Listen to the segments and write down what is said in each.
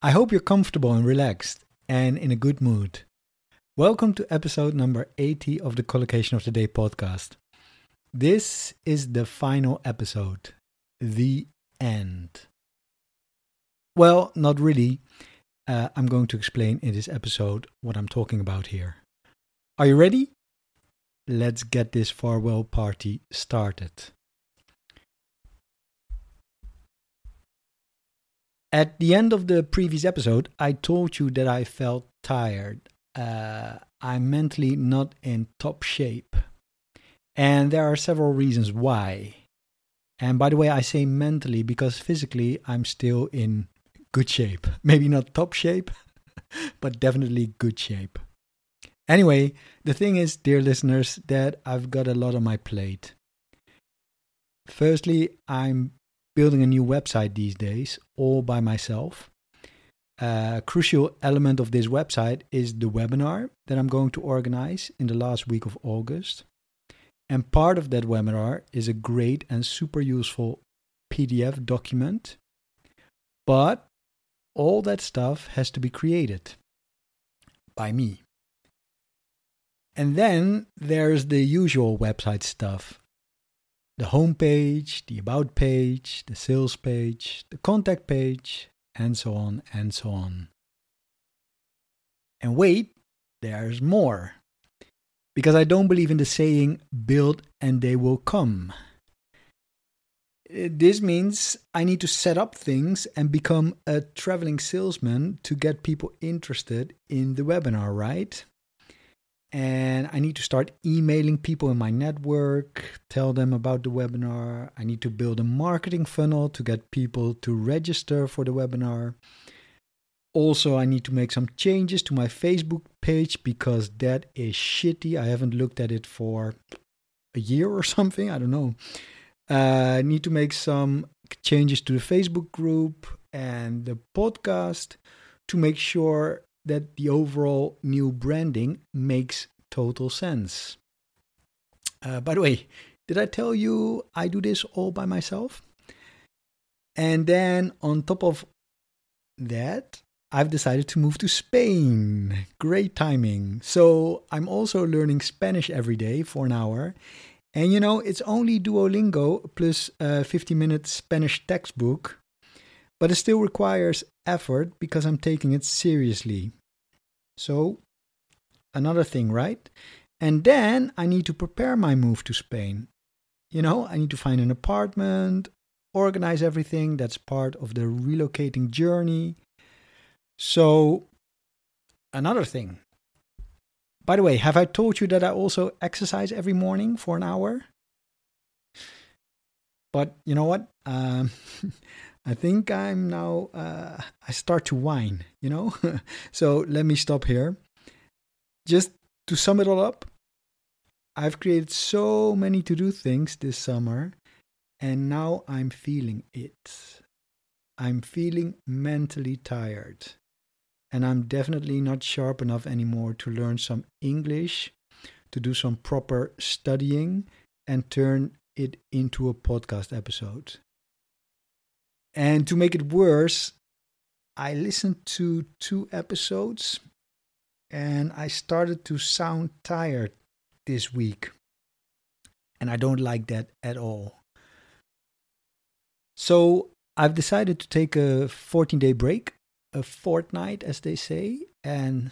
I hope you're comfortable and relaxed and in a good mood. Welcome to episode number 80 of the Collocation of the Day podcast. This is the final episode, the end. Well, not really. Uh, I'm going to explain in this episode what I'm talking about here. Are you ready? Let's get this farewell party started. At the end of the previous episode, I told you that I felt tired. Uh, I'm mentally not in top shape. And there are several reasons why. And by the way, I say mentally because physically I'm still in good shape. Maybe not top shape, but definitely good shape. Anyway, the thing is, dear listeners, that I've got a lot on my plate. Firstly, I'm building a new website these days all by myself. A crucial element of this website is the webinar that I'm going to organize in the last week of August. And part of that webinar is a great and super useful PDF document. But all that stuff has to be created by me. And then there's the usual website stuff the home page, the about page, the sales page, the contact page, and so on and so on. And wait, there's more. Because I don't believe in the saying, build and they will come. Uh, this means I need to set up things and become a traveling salesman to get people interested in the webinar, right? And I need to start emailing people in my network, tell them about the webinar. I need to build a marketing funnel to get people to register for the webinar. Also, I need to make some changes to my Facebook page because that is shitty. I haven't looked at it for a year or something. I don't know. Uh, I need to make some changes to the Facebook group and the podcast to make sure that the overall new branding makes total sense. Uh, by the way, did I tell you I do this all by myself? And then on top of that, I've decided to move to Spain. Great timing. So I'm also learning Spanish every day for an hour. And you know, it's only Duolingo plus a 50 minute Spanish textbook, but it still requires effort because I'm taking it seriously. So, another thing, right? And then I need to prepare my move to Spain. You know, I need to find an apartment, organize everything that's part of the relocating journey. So, another thing. By the way, have I told you that I also exercise every morning for an hour? But you know what? Um, I think I'm now, uh, I start to whine, you know? so let me stop here. Just to sum it all up, I've created so many to do things this summer, and now I'm feeling it. I'm feeling mentally tired, and I'm definitely not sharp enough anymore to learn some English, to do some proper studying, and turn it into a podcast episode. And to make it worse, I listened to two episodes and I started to sound tired this week. And I don't like that at all. So I've decided to take a 14 day break, a fortnight, as they say. And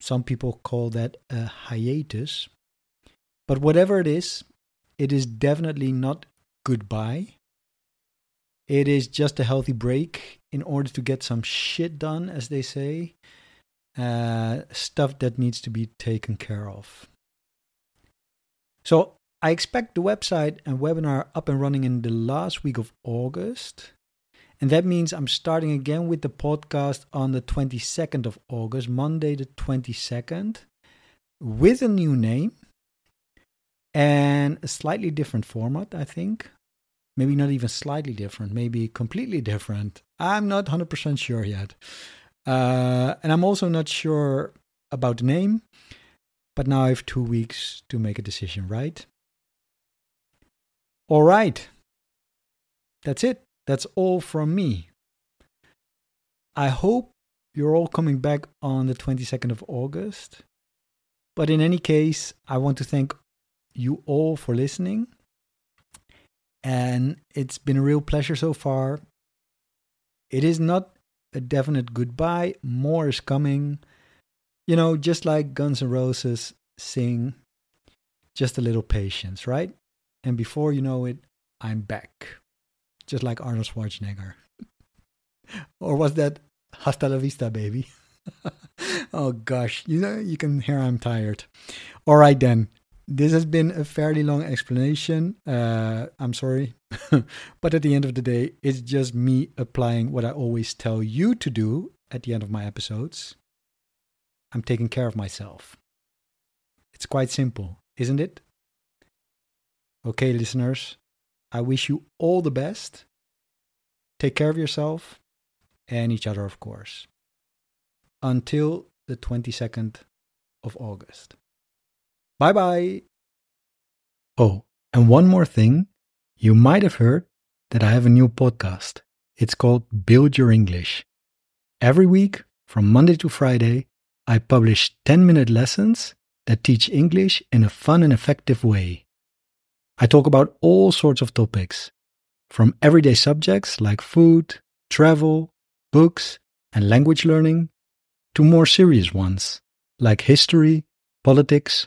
some people call that a hiatus. But whatever it is, it is definitely not goodbye. It is just a healthy break in order to get some shit done, as they say. Uh, stuff that needs to be taken care of. So I expect the website and webinar up and running in the last week of August. And that means I'm starting again with the podcast on the 22nd of August, Monday the 22nd, with a new name and a slightly different format, I think. Maybe not even slightly different, maybe completely different. I'm not 100% sure yet. Uh, and I'm also not sure about the name, but now I have two weeks to make a decision, right? All right. That's it. That's all from me. I hope you're all coming back on the 22nd of August. But in any case, I want to thank you all for listening. And it's been a real pleasure so far. It is not a definite goodbye, more is coming. You know, just like Guns N' Roses sing, just a little patience, right? And before you know it, I'm back. Just like Arnold Schwarzenegger. or was that Hasta la vista, baby? oh gosh, you know, you can hear I'm tired. All right then. This has been a fairly long explanation. Uh, I'm sorry. but at the end of the day, it's just me applying what I always tell you to do at the end of my episodes. I'm taking care of myself. It's quite simple, isn't it? Okay, listeners, I wish you all the best. Take care of yourself and each other, of course. Until the 22nd of August. Bye bye. Oh, and one more thing. You might have heard that I have a new podcast. It's called Build Your English. Every week, from Monday to Friday, I publish 10 minute lessons that teach English in a fun and effective way. I talk about all sorts of topics, from everyday subjects like food, travel, books, and language learning, to more serious ones like history, politics,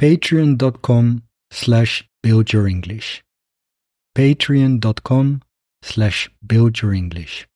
Patreon.com slash build your English. Patreon.com slash build your English.